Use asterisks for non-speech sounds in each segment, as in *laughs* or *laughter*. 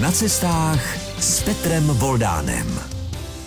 Na cestách s Petrem Voldánem.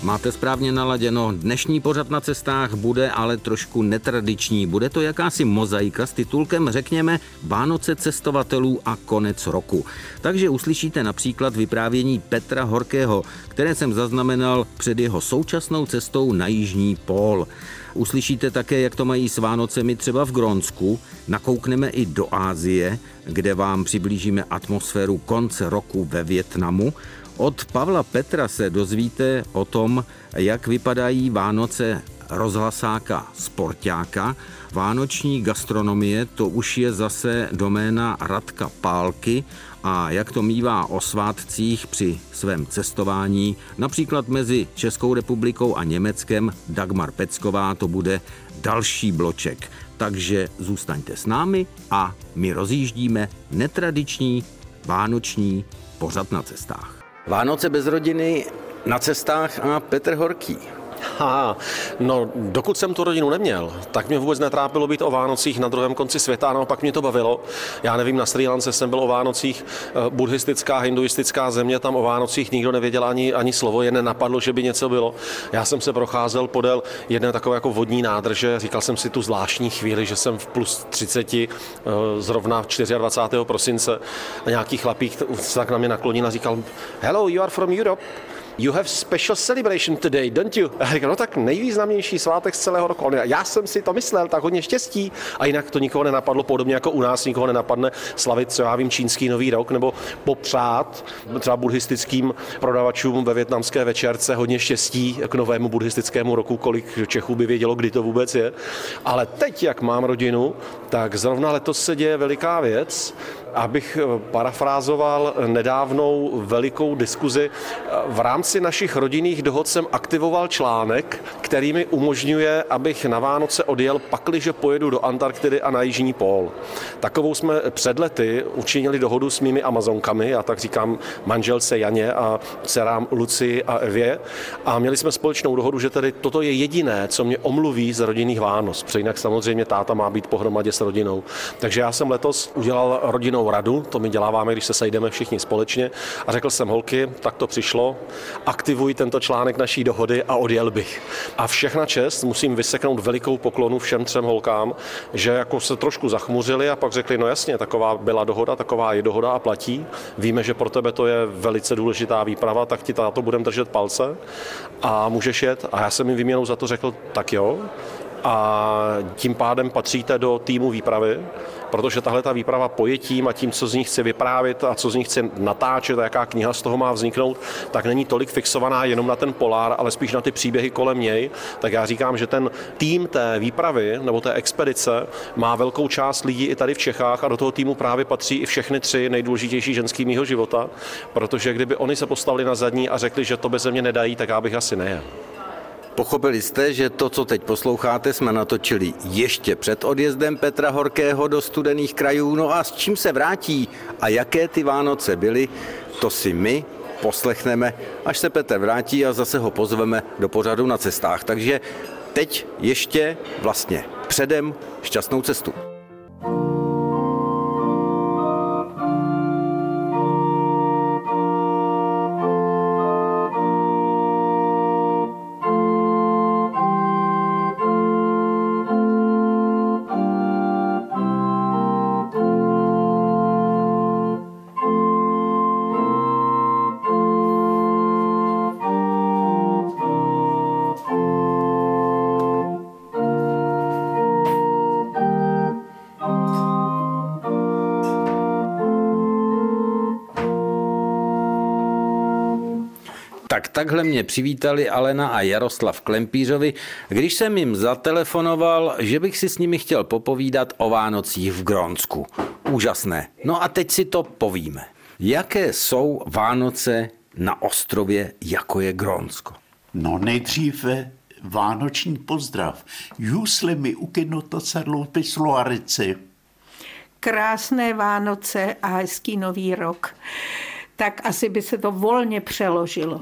Máte správně naladěno. Dnešní pořad na cestách bude ale trošku netradiční. Bude to jakási mozaika s titulkem, řekněme, Vánoce cestovatelů a konec roku. Takže uslyšíte například vyprávění Petra Horkého, které jsem zaznamenal před jeho současnou cestou na Jižní pól. Uslyšíte také, jak to mají s Vánocemi třeba v Grónsku. Nakoukneme i do Ázie, kde vám přiblížíme atmosféru konce roku ve Větnamu. Od Pavla Petra se dozvíte o tom, jak vypadají Vánoce rozhlasáka sportáka. Vánoční gastronomie to už je zase doména Radka Pálky a jak to mývá o svátcích při svém cestování, například mezi Českou republikou a Německem, Dagmar Pecková to bude další bloček. Takže zůstaňte s námi a my rozjíždíme netradiční vánoční pořad na cestách. Vánoce bez rodiny na cestách a Petr Horký. Ha, no dokud jsem tu rodinu neměl, tak mě vůbec netrápilo být o Vánocích na druhém konci světa, naopak mě to bavilo. Já nevím, na Sri Lance jsem byl o Vánocích, eh, buddhistická, hinduistická země, tam o Vánocích nikdo nevěděl ani, ani slovo, jen nenapadlo, že by něco bylo. Já jsem se procházel podél jedné takové jako vodní nádrže, říkal jsem si tu zvláštní chvíli, že jsem v plus 30, eh, zrovna 24. prosince, a nějaký chlapík se tak na mě naklonil a říkal, hello, you are from Europe. You have special celebration today, don't you? A říkal, no tak nejvýznamnější svátek z celého roku. Já jsem si to myslel, tak hodně štěstí. A jinak to nikoho nenapadlo, podobně jako u nás nikoho nenapadne slavit, co já vím, čínský nový rok, nebo popřát třeba buddhistickým prodavačům ve větnamské večerce hodně štěstí k novému buddhistickému roku, kolik Čechů by vědělo, kdy to vůbec je. Ale teď, jak mám rodinu, tak zrovna letos se děje veliká věc, abych parafrázoval nedávnou velikou diskuzi v rámci našich rodinných dohod jsem aktivoval článek, který mi umožňuje, abych na Vánoce odjel pakliže pojedu do Antarktidy a na Jižní pól. Takovou jsme před lety učinili dohodu s mými Amazonkami, já tak říkám manželce Janě a dcerám Luci a Evě. A měli jsme společnou dohodu, že tedy toto je jediné, co mě omluví z rodinných Vánoc. Protože jinak samozřejmě táta má být pohromadě s rodinou. Takže já jsem letos udělal rodinnou radu, to my děláváme, když se sejdeme všichni společně, a řekl jsem holky, tak to přišlo, aktivuji tento článek naší dohody a odjel bych. A všechna čest musím vyseknout velikou poklonu všem třem holkám, že jako se trošku zachmuřili a pak řekli, no jasně, taková byla dohoda, taková je dohoda a platí. Víme, že pro tebe to je velice důležitá výprava, tak ti to budeme držet palce a můžeš jet. A já jsem jim výměnou za to řekl, tak jo, a tím pádem patříte do týmu výpravy protože tahle ta výprava pojetím a tím, co z ní chce vyprávět a co z ní chce natáčet a jaká kniha z toho má vzniknout, tak není tolik fixovaná jenom na ten polár, ale spíš na ty příběhy kolem něj. Tak já říkám, že ten tým té výpravy nebo té expedice má velkou část lidí i tady v Čechách a do toho týmu právě patří i všechny tři nejdůležitější ženský mýho života, protože kdyby oni se postavili na zadní a řekli, že to bez mě nedají, tak já bych asi nejel. Pochopili jste, že to, co teď posloucháte, jsme natočili ještě před odjezdem Petra Horkého do studených krajů. No a s čím se vrátí a jaké ty Vánoce byly, to si my poslechneme, až se Petr vrátí a zase ho pozveme do pořadu na cestách. Takže teď ještě vlastně předem šťastnou cestu. Takhle mě přivítali Alena a Jaroslav Klempířovi, když jsem jim zatelefonoval, že bych si s nimi chtěl popovídat o Vánocích v Grónsku. Úžasné. No a teď si to povíme. Jaké jsou Vánoce na ostrově, jako je Grónsko? No nejdříve vánoční pozdrav. Jusle mi ukinotocadloupi sluarici. Krásné Vánoce a hezký nový rok tak asi by se to volně přeložilo.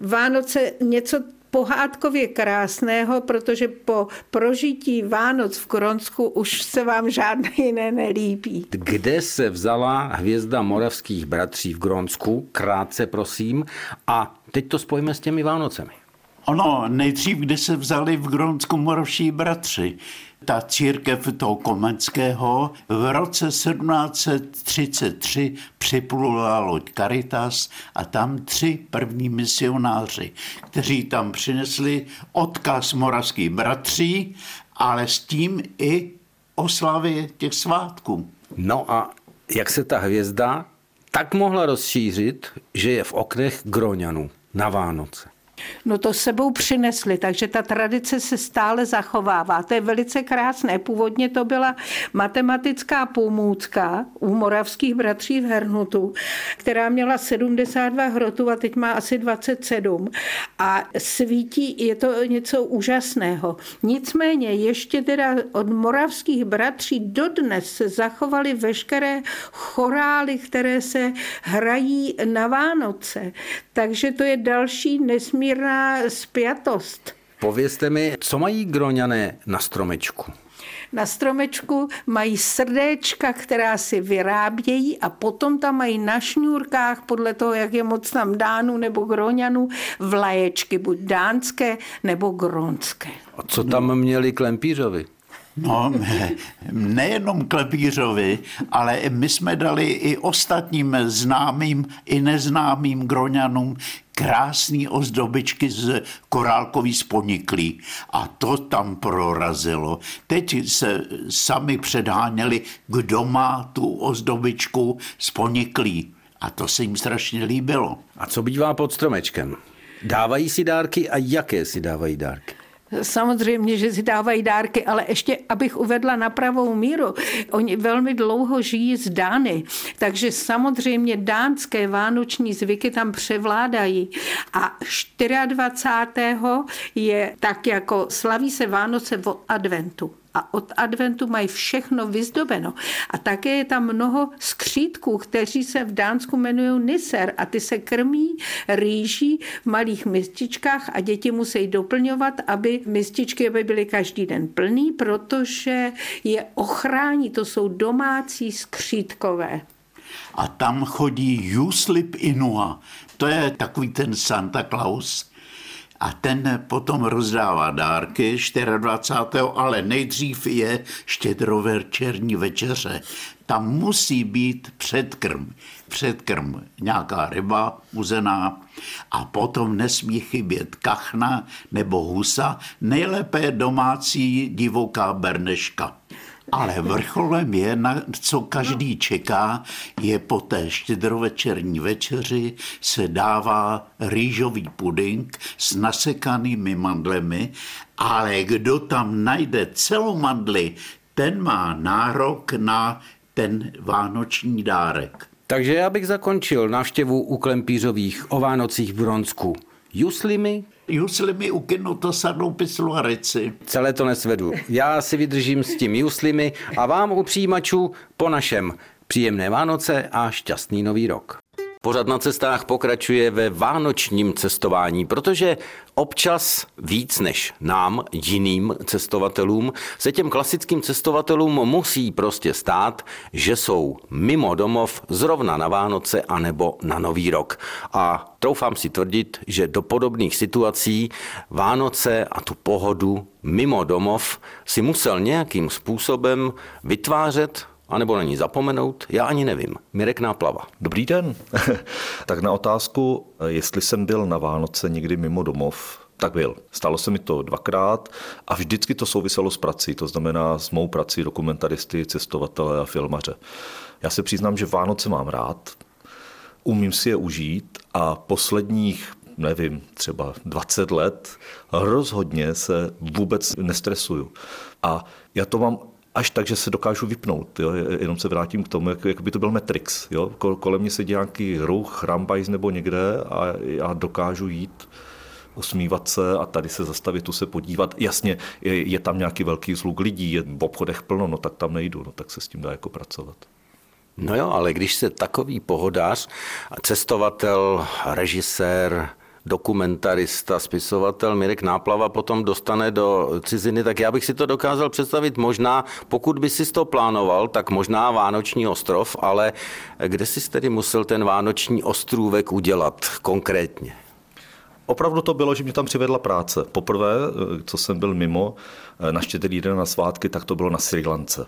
Vánoce něco pohádkově krásného, protože po prožití Vánoc v Kronsku už se vám žádné jiné nelíbí. Kde se vzala hvězda moravských bratří v Gronsku? Krátce prosím. A teď to spojíme s těmi Vánocemi. Ono, nejdřív, kde se vzali v Gronsku moravští bratři. Ta církev toho Komenského v roce 1733 připlula loď Caritas a tam tři první misionáři, kteří tam přinesli odkaz moravských bratří, ale s tím i oslavy těch svátků. No a jak se ta hvězda tak mohla rozšířit, že je v oknech Groňanů na Vánoce? No to sebou přinesli, takže ta tradice se stále zachovává. To je velice krásné. Původně to byla matematická pomůcka u moravských bratří v Hernutu, která měla 72 hrotů a teď má asi 27. A svítí, je to něco úžasného. Nicméně ještě teda od moravských bratří dodnes se zachovaly veškeré chorály, které se hrají na Vánoce. Takže to je další nesmírný nesmírná spjatost. Povězte mi, co mají groňané na stromečku? Na stromečku mají srdéčka, která si vyrábějí a potom tam mají na šňůrkách, podle toho, jak je moc tam dánů nebo groňanů, vlaječky, buď dánské nebo gronské. A co tam měli klempířovi? No, *laughs* nejenom Klepířovi, ale my jsme dali i ostatním známým i neznámým groňanům krásné ozdobičky z korálkový sponiklí. A to tam prorazilo. Teď se sami předháněli, kdo má tu ozdobičku sponiklí. A to se jim strašně líbilo. A co bývá pod stromečkem? Dávají si dárky a jaké si dávají dárky? Samozřejmě, že si dávají dárky, ale ještě, abych uvedla na pravou míru, oni velmi dlouho žijí z Dány, takže samozřejmě dánské vánoční zvyky tam převládají. A 24. je tak jako slaví se Vánoce v adventu a od adventu mají všechno vyzdobeno. A také je tam mnoho skřítků, kteří se v Dánsku jmenují Niser a ty se krmí rýží v malých mističkách a děti musí doplňovat, aby mističky aby byly každý den plný, protože je ochrání, to jsou domácí skřítkové. A tam chodí Juslip Inua, to je takový ten Santa Claus, a ten potom rozdává dárky 24. ale nejdřív je štědrovečerní večeře. Tam musí být předkrm. Předkrm nějaká ryba uzená a potom nesmí chybět kachna nebo husa, nejlépe domácí divoká berneška. Ale vrcholem je, na co každý čeká, je po té štědrovečerní večeři se dává rýžový puding s nasekanými mandlemi, ale kdo tam najde celou mandli, ten má nárok na ten vánoční dárek. Takže já bych zakončil návštěvu u Klempířových o Vánocích v Bronsku. Juslimi, Juslimi ukinu to sadnou pislu a reci. Celé to nesvedu. Já si vydržím s tím juslimi a vám u přijímačů po našem příjemné Vánoce a šťastný nový rok. Pořad na cestách pokračuje ve vánočním cestování, protože občas víc než nám, jiným cestovatelům, se těm klasickým cestovatelům musí prostě stát, že jsou mimo domov zrovna na Vánoce anebo na Nový rok. A troufám si tvrdit, že do podobných situací Vánoce a tu pohodu mimo domov si musel nějakým způsobem vytvářet anebo na ní zapomenout, já ani nevím. Mirek Náplava. Dobrý den. *laughs* tak na otázku, jestli jsem byl na Vánoce někdy mimo domov, tak byl. Stalo se mi to dvakrát a vždycky to souviselo s prací, to znamená s mou prací dokumentaristy, cestovatele a filmaře. Já se přiznám, že Vánoce mám rád, umím si je užít a posledních nevím, třeba 20 let, rozhodně se vůbec nestresuju. A já to mám až tak, že se dokážu vypnout. Jo? Jenom se vrátím k tomu, jak, jak by to byl Matrix. Jo? Kolem mě sedí nějaký ruch, rambajs nebo někde a já dokážu jít usmívat se a tady se zastavit, tu se podívat. Jasně, je, je tam nějaký velký zluk lidí, je v obchodech plno, no tak tam nejdu, no tak se s tím dá jako pracovat. No jo, ale když se takový pohodář, cestovatel, režisér, dokumentarista, spisovatel Mirek Náplava potom dostane do ciziny, tak já bych si to dokázal představit možná, pokud by si to plánoval, tak možná Vánoční ostrov, ale kde jsi tedy musel ten Vánoční ostrůvek udělat konkrétně? Opravdu to bylo, že mě tam přivedla práce. Poprvé, co jsem byl mimo na štědrý den na svátky, tak to bylo na Sri Lance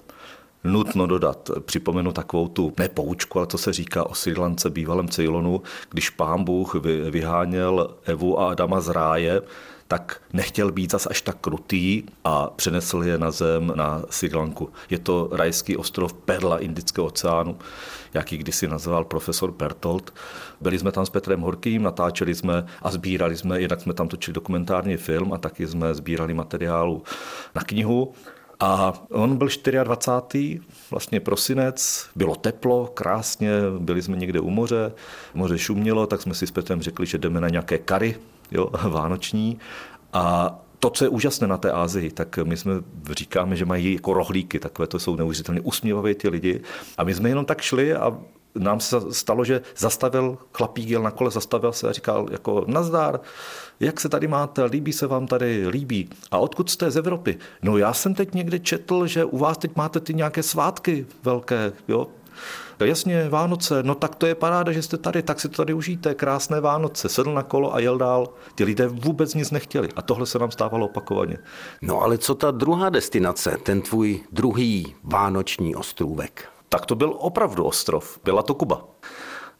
nutno dodat. Připomenu takovou tu nepoučku, ale co se říká o Sri Lance, bývalém Ceylonu, když pán Bůh vyháněl Evu a Adama z ráje, tak nechtěl být zas až tak krutý a přenesl je na zem na Sri Lanku. Je to rajský ostrov Perla Indického oceánu, jaký kdysi nazval profesor Pertold. Byli jsme tam s Petrem Horkým, natáčeli jsme a sbírali jsme, jednak jsme tam točili dokumentární film a taky jsme sbírali materiálu na knihu. A on byl 24. vlastně prosinec, bylo teplo, krásně, byli jsme někde u moře, moře šumělo, tak jsme si s Petrem řekli, že jdeme na nějaké kary, jo, *laughs* vánoční. A to, co je úžasné na té Ázii, tak my jsme říkáme, že mají jako rohlíky, takové to jsou neuvěřitelně usměvavé ti lidi. A my jsme jenom tak šli a nám se stalo, že zastavil chlapík, jel na kole, zastavil se a říkal jako nazdár, jak se tady máte, líbí se vám tady, líbí. A odkud jste z Evropy? No já jsem teď někde četl, že u vás teď máte ty nějaké svátky velké, jo? Jasně, Vánoce, no tak to je paráda, že jste tady, tak si to tady užijte, krásné Vánoce. Sedl na kolo a jel dál. Ty lidé vůbec nic nechtěli a tohle se nám stávalo opakovaně. No ale co ta druhá destinace, ten tvůj druhý vánoční ostrůvek? Tak to byl opravdu ostrov, byla to Kuba.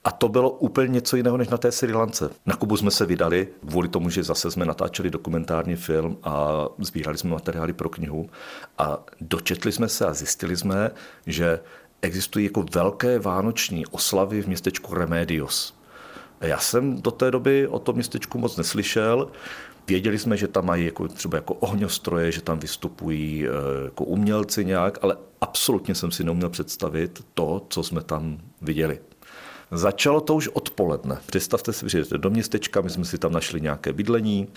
A to bylo úplně něco jiného než na té Sri Lance. Na Kubu jsme se vydali kvůli tomu, že zase jsme natáčeli dokumentární film a sbírali jsme materiály pro knihu a dočetli jsme se a zjistili jsme, že existují jako velké vánoční oslavy v městečku Remedios. Já jsem do té doby o tom městečku moc neslyšel. Věděli jsme, že tam mají jako, třeba jako ohňostroje, že tam vystupují eh, jako umělci nějak, ale absolutně jsem si neuměl představit to, co jsme tam viděli. Začalo to už odpoledne. Představte si, že do městečka, my jsme si tam našli nějaké bydlení,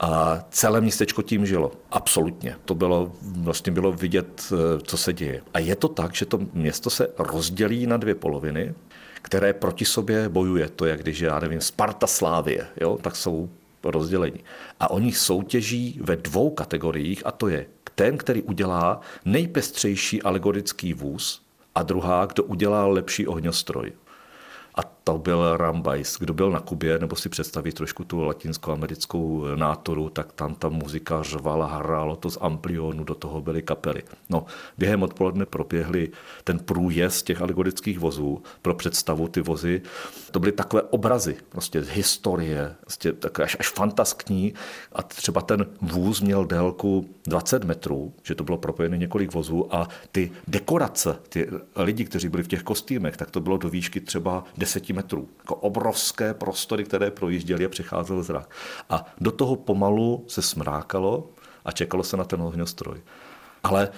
a celé městečko tím žilo. Absolutně. To bylo, vlastně bylo vidět, eh, co se děje. A je to tak, že to město se rozdělí na dvě poloviny, které proti sobě bojuje. To je, když, já nevím, Sparta Slávie, jo, tak jsou rozdělení. A oni soutěží ve dvou kategoriích, a to je ten, který udělá nejpestřejší alegorický vůz, a druhá, kdo udělá lepší ohňostroj a to byl Rambajs. Kdo byl na Kubě, nebo si představí trošku tu latinskoamerickou nátoru, tak tam ta muzika řvala, hrálo to z amplionu, do toho byly kapely. No, během odpoledne proběhly ten průjezd těch alegorických vozů pro představu ty vozy. To byly takové obrazy, prostě z historie, prostě takové až, až fantaskní. A třeba ten vůz měl délku 20 metrů, že to bylo propojené několik vozů a ty dekorace, ty lidi, kteří byli v těch kostýmech, tak to bylo do výšky třeba 10 metrů. Jako obrovské prostory, které projížděly a přecházel zrak. A do toho pomalu se smrákalo a čekalo se na ten ohňostroj. Ale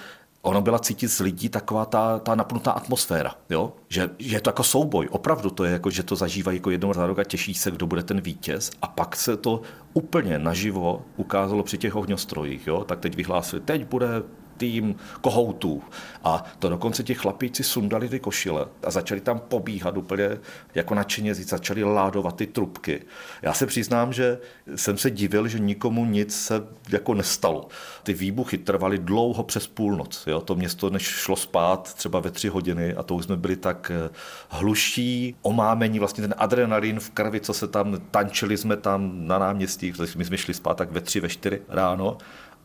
ono byla cítit z lidí taková ta, ta napnutá atmosféra, jo? Že, že, je to jako souboj. Opravdu to je jako, že to zažívají jako jednou za rok a těší se, kdo bude ten vítěz. A pak se to úplně naživo ukázalo při těch ohňostrojích. Jo? Tak teď vyhlásili, teď bude tým kohoutů. A to dokonce ti chlapíci sundali ty košile a začali tam pobíhat úplně jako nadšeně, začali ládovat ty trubky. Já se přiznám, že jsem se divil, že nikomu nic se jako nestalo. Ty výbuchy trvaly dlouho přes půlnoc. Jo? To město než šlo spát třeba ve tři hodiny a to už jsme byli tak eh, hluší, omámení, vlastně ten adrenalin v krvi, co se tam, tančili jsme tam na náměstích, my jsme šli spát tak ve tři, ve čtyři ráno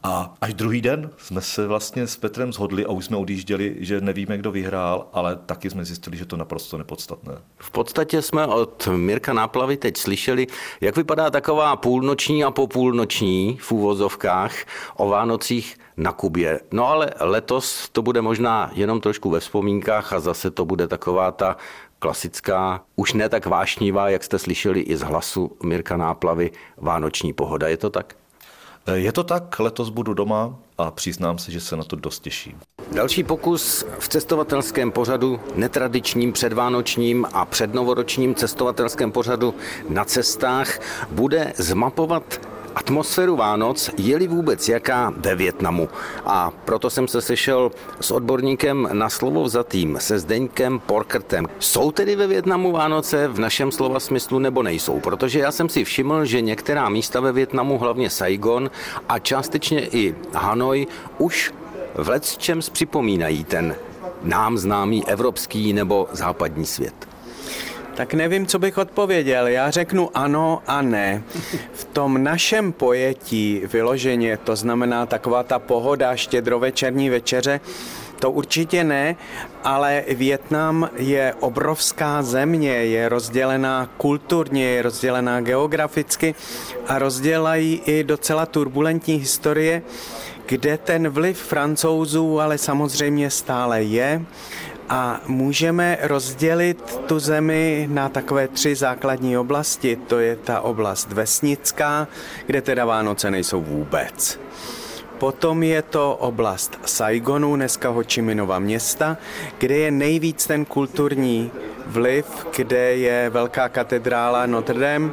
a až druhý den jsme se vlastně s Petrem zhodli a už jsme odjížděli, že nevíme, kdo vyhrál, ale taky jsme zjistili, že to naprosto nepodstatné. V podstatě jsme od Mirka Náplavy teď slyšeli, jak vypadá taková půlnoční a popůlnoční v úvozovkách o Vánocích na Kubě. No ale letos to bude možná jenom trošku ve vzpomínkách a zase to bude taková ta klasická, už ne tak vášnivá, jak jste slyšeli i z hlasu Mirka Náplavy, vánoční pohoda. Je to tak? Je to tak, letos budu doma a přiznám se, že se na to dost těším. Další pokus v cestovatelském pořadu, netradičním předvánočním a přednovoročním cestovatelském pořadu na cestách bude zmapovat atmosféru Vánoc, je-li vůbec jaká ve Větnamu. A proto jsem se sešel s odborníkem na slovo vzatým, se Zdeňkem Porkrtem. Jsou tedy ve Větnamu Vánoce v našem slova smyslu nebo nejsou? Protože já jsem si všiml, že některá místa ve Větnamu, hlavně Saigon a částečně i Hanoj, už v čem připomínají ten nám známý evropský nebo západní svět. Tak nevím, co bych odpověděl. Já řeknu ano a ne. V tom našem pojetí vyloženě, to znamená taková ta pohoda štědrovečerní večeře, to určitě ne, ale Větnam je obrovská země, je rozdělená kulturně, je rozdělená geograficky a rozdělají i docela turbulentní historie, kde ten vliv francouzů ale samozřejmě stále je a můžeme rozdělit tu zemi na takové tři základní oblasti. To je ta oblast vesnická, kde teda Vánoce nejsou vůbec. Potom je to oblast Saigonu, dneska Hočiminova města, kde je nejvíc ten kulturní vliv, kde je velká katedrála Notre Dame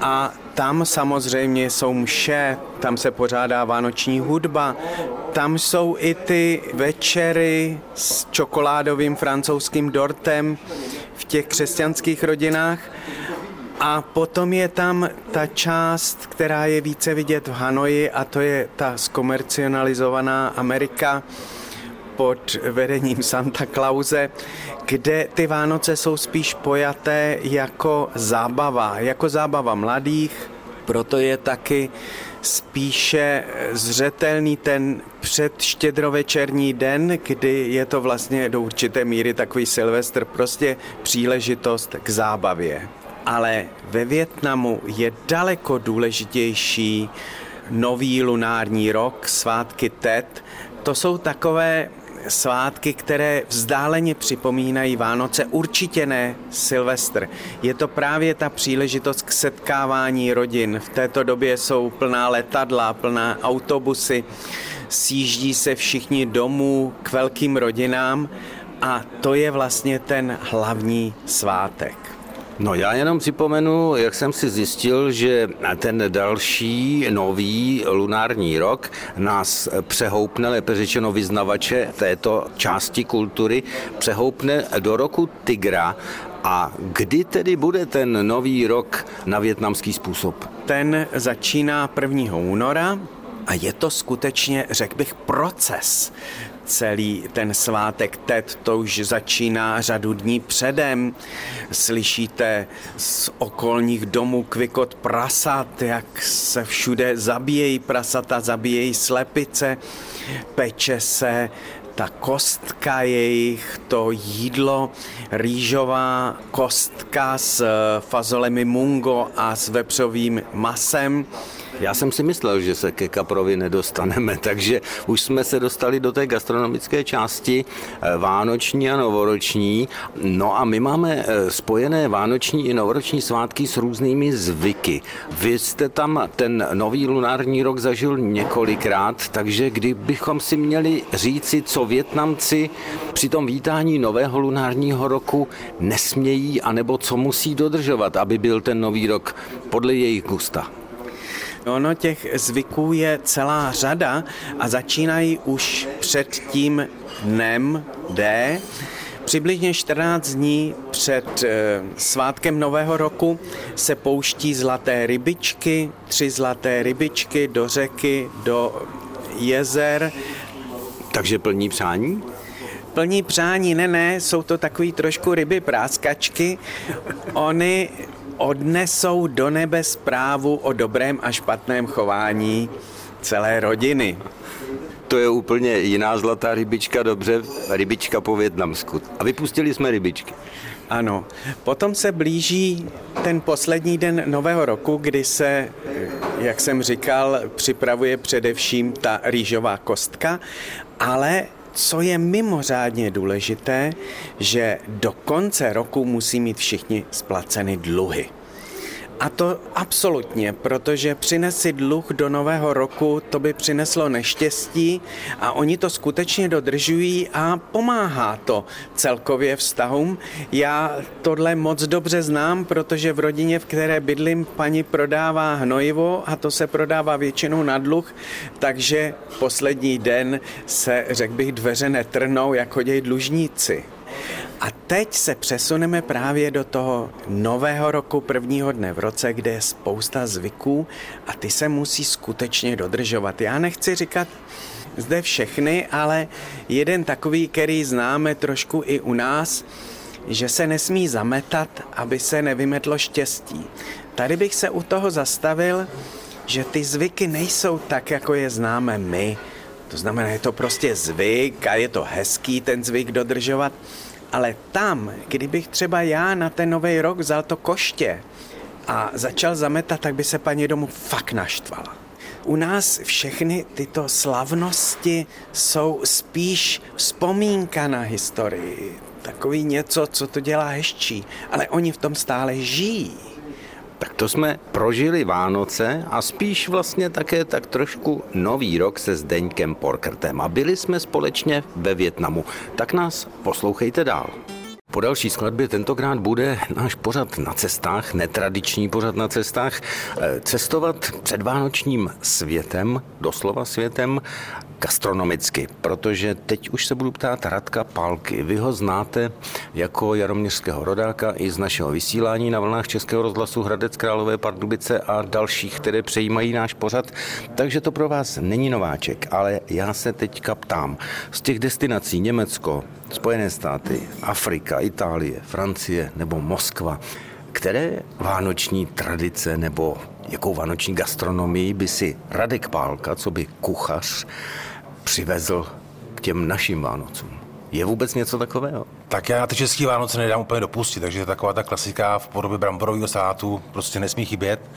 a tam samozřejmě jsou mše, tam se pořádá vánoční hudba, tam jsou i ty večery s čokoládovým francouzským dortem v těch křesťanských rodinách. A potom je tam ta část, která je více vidět v Hanoji a to je ta zkomercionalizovaná Amerika pod vedením Santa Clause, kde ty Vánoce jsou spíš pojaté jako zábava, jako zábava mladých, proto je taky spíše zřetelný ten předštědrovečerní den, kdy je to vlastně do určité míry takový Silvestr, prostě příležitost k zábavě. Ale ve Větnamu je daleko důležitější nový lunární rok, svátky Tet. To jsou takové svátky, které vzdáleně připomínají Vánoce, určitě ne Silvestr. Je to právě ta příležitost k setkávání rodin. V této době jsou plná letadla, plná autobusy, sjíždí se všichni domů k velkým rodinám a to je vlastně ten hlavní svátek. No já jenom připomenu, jak jsem si zjistil, že ten další nový lunární rok nás přehoupne, lépe řečeno vyznavače této části kultury, přehoupne do roku Tigra a kdy tedy bude ten nový rok na větnamský způsob? Ten začíná 1. února a je to skutečně, řekl bych, proces celý ten svátek TED, to už začíná řadu dní předem. Slyšíte z okolních domů kvikot prasat, jak se všude zabíjejí prasata, zabíjejí slepice, peče se ta kostka jejich, to jídlo, rýžová kostka s fazolemi mungo a s vepřovým masem. Já jsem si myslel, že se ke kaprovi nedostaneme, *laughs* takže už jsme se dostali do té gastronomické části eh, vánoční a novoroční. No a my máme eh, spojené vánoční i novoroční svátky s různými zvyky. Vy jste tam ten nový lunární rok zažil několikrát, takže kdybychom si měli říci, co Větnamci při tom vítání nového lunárního roku nesmějí, anebo co musí dodržovat, aby byl ten nový rok podle jejich gusta. Ono těch zvyků je celá řada a začínají už před tím dnem D. Přibližně 14 dní před e, svátkem Nového roku se pouští zlaté rybičky, tři zlaté rybičky do řeky, do jezer. Takže plní přání? Plní přání, ne, ne, jsou to takový trošku ryby práskačky. Oni odnesou do nebe zprávu o dobrém a špatném chování celé rodiny. To je úplně jiná zlatá rybička, dobře, rybička po Větnamsku. A vypustili jsme rybičky. Ano. Potom se blíží ten poslední den nového roku, kdy se, jak jsem říkal, připravuje především ta rýžová kostka, ale co je mimořádně důležité, že do konce roku musí mít všichni splaceny dluhy. A to absolutně, protože přinesi dluh do nového roku, to by přineslo neštěstí a oni to skutečně dodržují a pomáhá to celkově vztahům. Já tohle moc dobře znám, protože v rodině, v které bydlím, paní prodává hnojivo a to se prodává většinou na dluh, takže poslední den se, řekl bych, dveře netrnou, jak chodí dlužníci. A teď se přesuneme právě do toho nového roku, prvního dne v roce, kde je spousta zvyků a ty se musí skutečně dodržovat. Já nechci říkat zde všechny, ale jeden takový, který známe trošku i u nás, že se nesmí zametat, aby se nevymetlo štěstí. Tady bych se u toho zastavil, že ty zvyky nejsou tak, jako je známe my. To znamená, je to prostě zvyk a je to hezký ten zvyk dodržovat, ale tam, kdybych třeba já na ten nový rok vzal to koště a začal zametat, tak by se paní domů fakt naštvala. U nás všechny tyto slavnosti jsou spíš vzpomínka na historii. Takový něco, co to dělá hezčí. Ale oni v tom stále žijí. Tak to jsme prožili Vánoce a spíš vlastně také tak trošku nový rok se Zdeňkem Porkrtem a byli jsme společně ve Větnamu. Tak nás poslouchejte dál. Po další skladbě tentokrát bude náš pořad na cestách, netradiční pořad na cestách, eh, cestovat před vánočním světem, doslova světem, gastronomicky, protože teď už se budu ptát Radka Pálky. Vy ho znáte jako jaroměřského rodáka i z našeho vysílání na vlnách Českého rozhlasu Hradec Králové Pardubice a dalších, které přejímají náš pořad, takže to pro vás není nováček, ale já se teďka ptám. Z těch destinací Německo, Spojené státy, Afrika, Itálie, Francie nebo Moskva, které vánoční tradice nebo jakou vánoční gastronomii by si Radek Pálka, co by kuchař, přivezl k těm našim Vánocům? Je vůbec něco takového? Tak já ty české Vánoce nedám úplně dopustit, takže taková ta klasika v podobě bramborového sátu prostě nesmí chybět.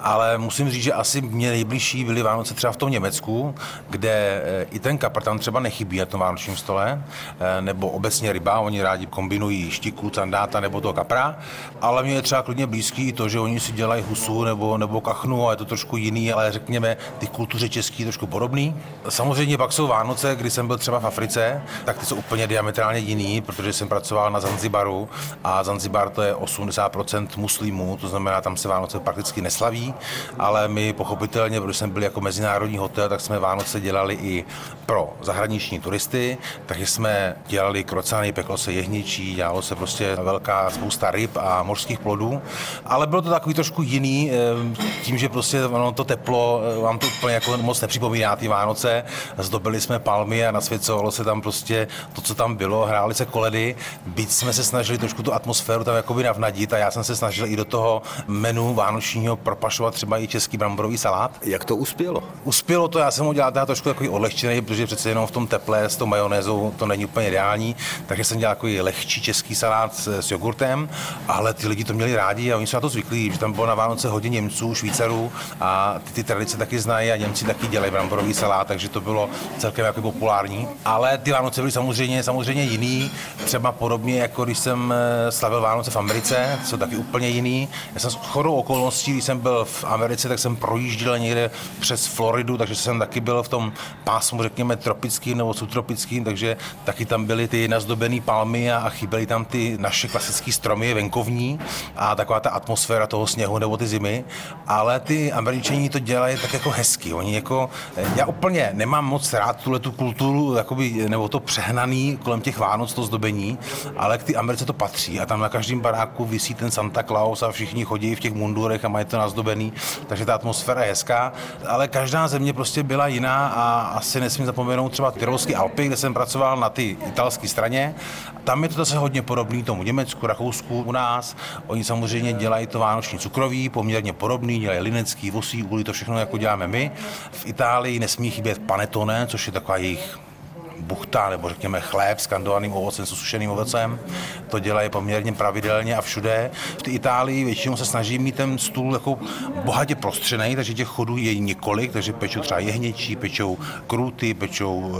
Ale musím říct, že asi mě nejbližší byly Vánoce třeba v tom Německu, kde eh, i ten kapr tam třeba nechybí na tom vánočním stole, eh, nebo obecně ryba, oni rádi kombinují štiku, candáta nebo toho kapra, ale mě je třeba klidně blízký i to, že oni si dělají husu nebo, nebo kachnu a je to trošku jiný, ale řekněme, ty kultuře český trošku podobný. Samozřejmě pak jsou Vánoce, kdy jsem byl třeba v Africe, tak ty jsou úplně diametrálně jiný, protože jsem pracoval na Zanzibaru a Zanzibar to je 80% muslimů, to znamená, tam se Vánoce prakticky neslaví, ale my pochopitelně, protože jsme byli jako mezinárodní hotel, tak jsme Vánoce dělali i pro zahraniční turisty, takže jsme dělali krocany, peklo se jehničí, dělalo se prostě velká spousta ryb a mořských plodů, ale bylo to takový trošku jiný, eh, tím, že prostě ono to teplo eh, vám to úplně jako moc nepřipomíná ty Vánoce, zdobili jsme palmy a nasvěcovalo se tam prostě to, co tam bylo, hráli se koledy byť jsme se snažili trošku tu atmosféru tam jakoby navnadit a já jsem se snažil i do toho menu vánočního propašovat třeba i český bramborový salát. Jak to uspělo? Uspělo to, já jsem ho dělal teda trošku takový odlehčený, protože přece jenom v tom teple s tou majonézou to není úplně ideální, takže jsem dělal takový lehčí český salát s, s jogurtem, ale ty lidi to měli rádi a oni jsou na to zvyklí, že tam bylo na Vánoce hodně Němců, Švýcarů a ty, ty tradice taky znají a Němci taky dělají bramborový salát, takže to bylo celkem jako populární. Ale ty Vánoce byly samozřejmě, samozřejmě jiný. Třeba téma podobně, jako když jsem eh, slavil Vánoce v Americe, jsou taky úplně jiný. Já jsem s chodou okolností, když jsem byl v Americe, tak jsem projížděl někde přes Floridu, takže jsem taky byl v tom pásmu, řekněme, tropickým nebo subtropickým, takže taky tam byly ty nazdobené palmy a, a chyběly tam ty naše klasické stromy venkovní a taková ta atmosféra toho sněhu nebo ty zimy. Ale ty američani to dělají tak jako hezky. Oni jako, eh, já úplně nemám moc rád tuhle tu kulturu, jakoby, nebo to přehnaný kolem těch Vánoc, to zdobení, ale k té Americe to patří a tam na každém baráku visí ten Santa Claus a všichni chodí v těch mundurech a mají to nazdobený, takže ta atmosféra je hezká, ale každá země prostě byla jiná a asi nesmím zapomenout třeba Tyrolské Alpy, kde jsem pracoval na ty italské straně. Tam je to zase hodně podobný tomu Německu, Rakousku, u nás. Oni samozřejmě dělají to vánoční cukroví, poměrně podobný, dělají linecký, vosí, úly, to všechno jako děláme my. V Itálii nesmí chybět panetone, což je taková jejich buchta nebo řekněme chléb s kandovaným ovocem, s sušeným ovocem. To dělají poměrně pravidelně a všude. V té Itálii většinou se snaží mít ten stůl jako bohatě prostřený, takže těch chodů je několik, takže pečou třeba jehněčí, pečou kruty, pečou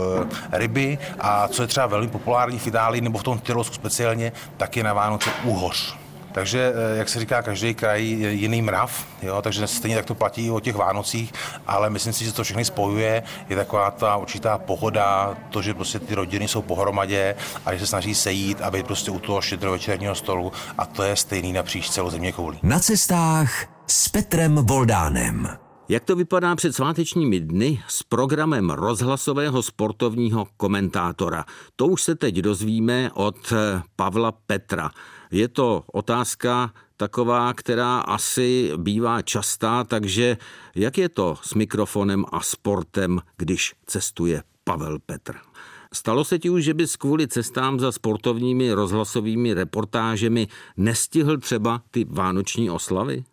e, ryby a co je třeba velmi populární v Itálii nebo v tom Tyrolsku speciálně, tak je na Vánoce úhoř Takže, eh, jak se říká, každý kraj je jiný mrav, jo, takže stejně tak to platí o těch Vánocích, ale myslím si, že to všechny spojuje, je taková ta určitá pohoda, to, že prostě ty rodiny jsou pohromadě a že se snaží sejít a být prostě u toho štědrovečerního stolu a to je stejný napříč celou země koulí. Na cestách s Petrem Voldánem. Jak to vypadá před svátečními dny s programem rozhlasového sportovního komentátora? To už se teď dozvíme od Pavla Petra. Je to otázka taková, která asi bývá častá, takže jak je to s mikrofonem a sportem, když cestuje Pavel Petr? Stalo se ti už, že bys kvůli cestám za sportovními rozhlasovými reportážemi nestihl třeba ty vánoční oslavy?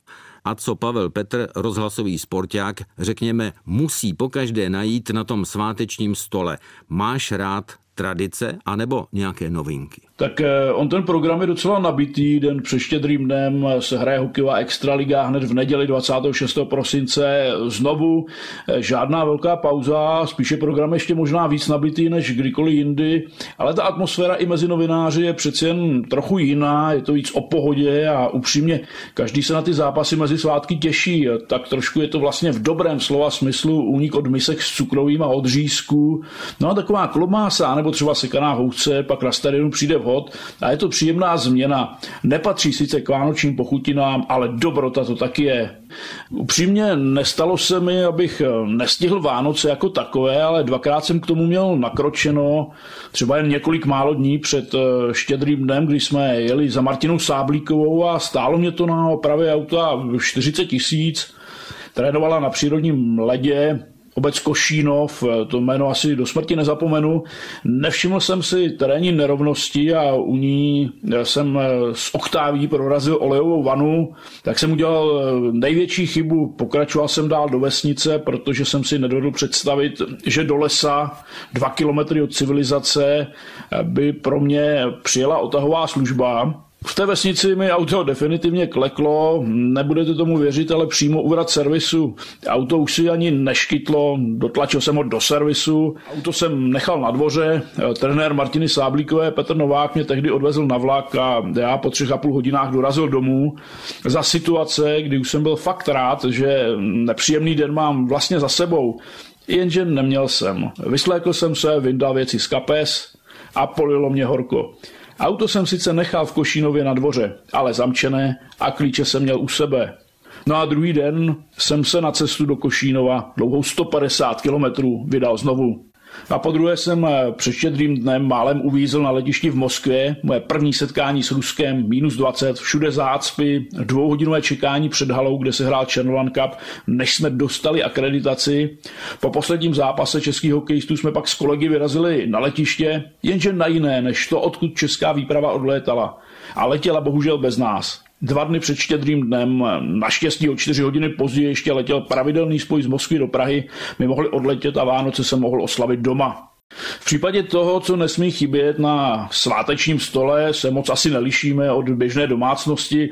A co Pavel Petr, rozhlasový sporták, řekněme, musí pokaždé najít na tom svátečním stole. Máš rád tradice anebo nějaké novinky? Tak eh, on ten program je docela nabitý, den před štědrým dnem se hraje hokejová extraliga hned v neděli 26. prosince znovu. Eh, žádná velká pauza, spíše program ještě možná víc nabitý než kdykoliv jindy, ale ta atmosféra i mezi novináři je přeci jen trochu jiná, je to víc o pohodě a upřímně každý se na ty zápasy mezi svátky těší, tak trošku je to vlastně v dobrém slova smyslu únik od misek s cukrovým a od řízku. No a taková klomása nebo třeba sekaná housce pak na stadionu přijde vhod a je to příjemná změna. Nepatří sice k vánočním pochutinám, ale dobrota to taky je. Upřímně nestalo se mi, abych nestihl Vánoce jako takové, ale dvakrát jsem k tomu měl nakročeno, třeba jen několik málo dní před eh, štědrým dnem, kdy jsme jeli za Martinou Sáblíkovou a stálo mě to na opravě auta 40 tisíc. Trénovala na přírodním ledě, obec Košínov, eh, to jméno asi do smrti nezapomenu. Nevšiml jsem si terénní nerovnosti a u ní eh, jsem z eh, oktáví prorazil olejovou vanu, tak jsem udělal největší chybu. Pokračoval jsem dál do vesnice, protože jsem si nedovedl představit, že do lesa, dva kilometry od civilizace, by pro mě přijela otahová služba. V té vesnici mi auto definitivně kleklo, nebudete tomu věřit, ale přímo úvrat servisu. Auto už si ani neškytlo, dotlačil jsem ho do servisu. Auto jsem nechal na dvoře, trenér Martiny Sáblíkové Petr Novák mě tehdy odvezl na vlak a já po třech a půl hodinách dorazil domů za situace, kdy už jsem byl fakt rád, že nepříjemný den mám vlastně za sebou. Jenže neměl jsem. Vyslékl jsem se, vyndal věci z kapes a polilo mě horko. Auto jsem sice nechal v Košínově na dvoře, ale zamčené a klíče jsem měl u sebe. No a druhý den jsem se na cestu do Košínova dlouhou 150 kilometrů vydal znovu. A po druhé jsem eh, před štědrým dnem málem uvízl na letišti v Moskvě. Moje první setkání s Ruskem, minus 20, všude zácpy, dvouhodinové čekání před halou, kde se hrál Černovan Cup, než jsme dostali akreditaci. Po posledním zápase českých hokejistů jsme pak s kolegy vyrazili na letiště, jenže na jiné, než to, odkud česká výprava odlétala. A letěla bohužel bez nás dva dny před štědrým dnem, naštěstí o čtyři hodiny později ještě letěl pravidelný spoj z Moskvy do Prahy, my mohli odletět a Vánoce se mohl oslavit doma. V případě toho, co nesmí chybět na svátečním stole, se moc asi nelišíme od běžné domácnosti.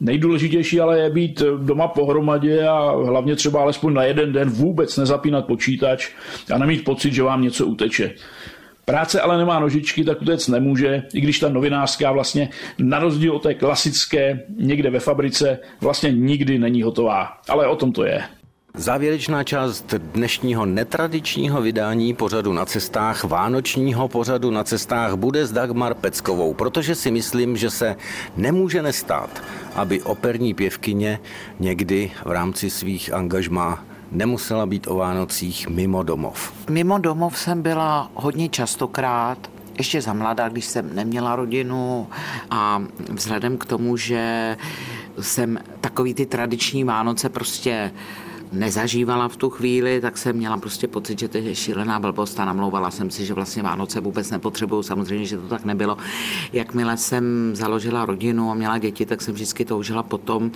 Nejdůležitější ale je být doma pohromadě a hlavně třeba alespoň na jeden den vůbec nezapínat počítač a nemít pocit, že vám něco uteče. Práce ale nemá nožičky, tak utéct nemůže, i když ta novinářská vlastně na rozdíl od té klasické někde ve fabrice vlastně nikdy není hotová. Ale o tom to je. Závěrečná část dnešního netradičního vydání pořadu na cestách, vánočního pořadu na cestách bude s Dagmar Peckovou, protože si myslím, že se nemůže nestát, aby operní pěvkyně někdy v rámci svých angažmá nemusela být o Vánocích mimo domov. Mimo domov jsem byla hodně častokrát, ještě za mladá, když jsem neměla rodinu a vzhledem k tomu, že jsem takový ty tradiční Vánoce prostě nezažívala v tu chvíli, tak jsem měla prostě pocit, že to je šílená blbost a namlouvala jsem si, že vlastně Vánoce vůbec nepotřebuju. Samozřejmě, že to tak nebylo. Jakmile jsem založila rodinu a měla děti, tak jsem vždycky toužila potom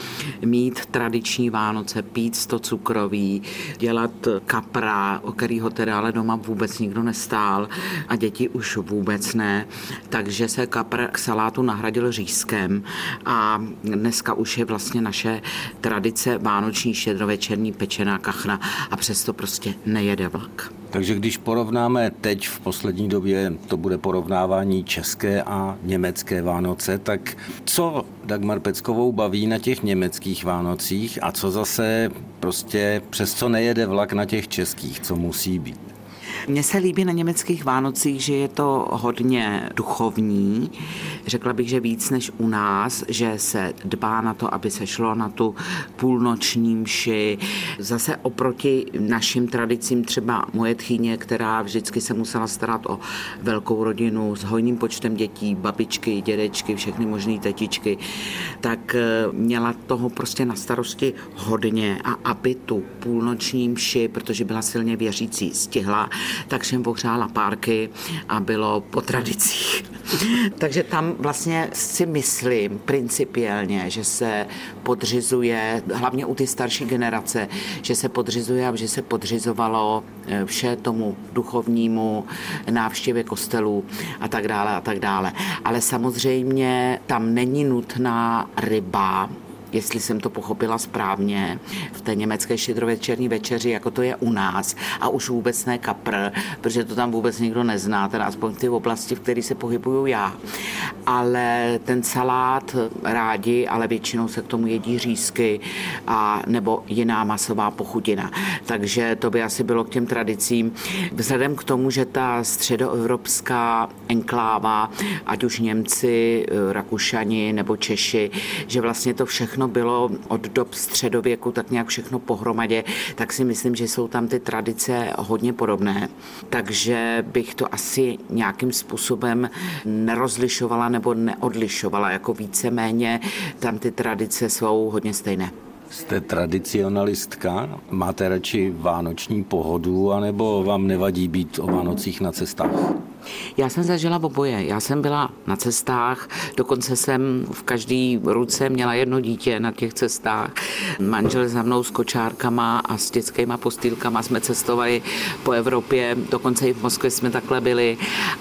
mít tradiční Vánoce, pít to cukroví, dělat kapra, o kterýho teda ale doma vůbec nikdo nestál a děti už vůbec ne. Takže se kapr k salátu nahradil řízkem a dneska už je vlastně naše tradice vánoční štědrovečerní pečená kachna a přesto prostě nejede vlak. Takže když porovnáme teď v poslední době, to bude porovnávání české a německé Vánoce, tak co Dagmar Peckovou baví na těch německých Vánocích a co zase prostě přes co nejede vlak na těch českých, co musí být? Mně se líbí na německých Vánocích, že je to hodně duchovní. Řekla bych, že víc než u nás, že se dbá na to, aby se šlo na tu půlnoční mši. Zase oproti našim tradicím, třeba moje tchyně, která vždycky se musela starat o velkou rodinu s hojným počtem dětí, babičky, dědečky, všechny možné tetičky, tak eh, měla toho prostě na starosti hodně a aby tu půlnoční mši, protože byla silně věřící, stihla, tak všem pohřála párky a bylo po tradicích. *laughs* Takže tam vlastně si myslím principiálně, že se podřizuje, hlavně u ty starší generace, že se podřizuje a že se podřizovalo eh, vše tomu duchovnímu, návštěvě kostelů a tak dále a tak dále. Ale samozřejmě tam není nutná ryba, jestli jsem to pochopila správně, v té německé štědrovečerní večeři, jako to je u nás, a už vůbec ne kapr, protože to tam vůbec nikdo nezná, teda aspoň té oblasti, v které se pohybuju já. Ale ten salát rádi, ale většinou se k tomu jedí řízky a nebo jiná masová pochutina. Takže to by asi bylo k těm tradicím. Vzhledem k tomu, že ta středoevropská enkláva, ať už Němci, Rakušani nebo Češi, že vlastně to všechno všechno bylo od dob středověku tak nějak všechno pohromadě, tak si myslím, že jsou tam ty tradice hodně podobné. Takže bych to asi nějakým způsobem nerozlišovala nebo neodlišovala, jako víceméně tam ty tradice jsou hodně stejné. Jste tradicionalistka? Máte radši vánoční pohodu, anebo vám nevadí být o Vánocích na cestách? Já jsem zažila oboje. Já jsem byla na cestách, dokonce jsem v každý ruce měla jedno dítě na těch cestách. Manžel za mnou s kočárkama a s dětskýma postýlkama jsme cestovali po Evropě, dokonce i v Moskvě jsme takhle byli.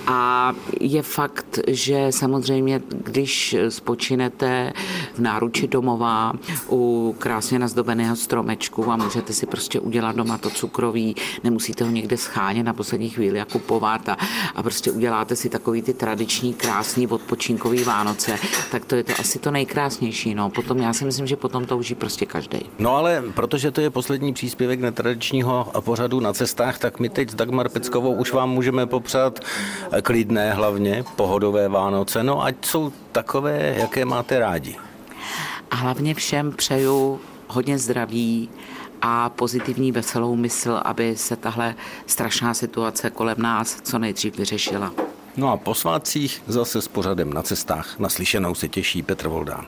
A je fakt, že samozřejmě, když spočinete v náruči domova u krásně nazdobeného stromečku a můžete si prostě udělat doma to cukroví, nemusíte ho někde schánět na poslední chvíli a kupovat a, a prostě uděláte si takový ty tradiční, krásný odpočinkový Vánoce, tak to je to asi to nejkrásnější. No. Potom já si myslím, že potom to uží prostě každý. No ale protože to je poslední příspěvek netradičního pořadu na cestách, tak my teď s Dagmar Peckovou už vám můžeme popřát klidné hlavně, pohodové Vánoce, no ať jsou takové, jaké máte rádi. A hlavně všem přeju hodně zdraví, a pozitivní veselou mysl, aby se tahle strašná situace kolem nás co nejdřív vyřešila. No a po svátcích zase s pořadem na cestách. Naslyšenou se těší Petr Voldán.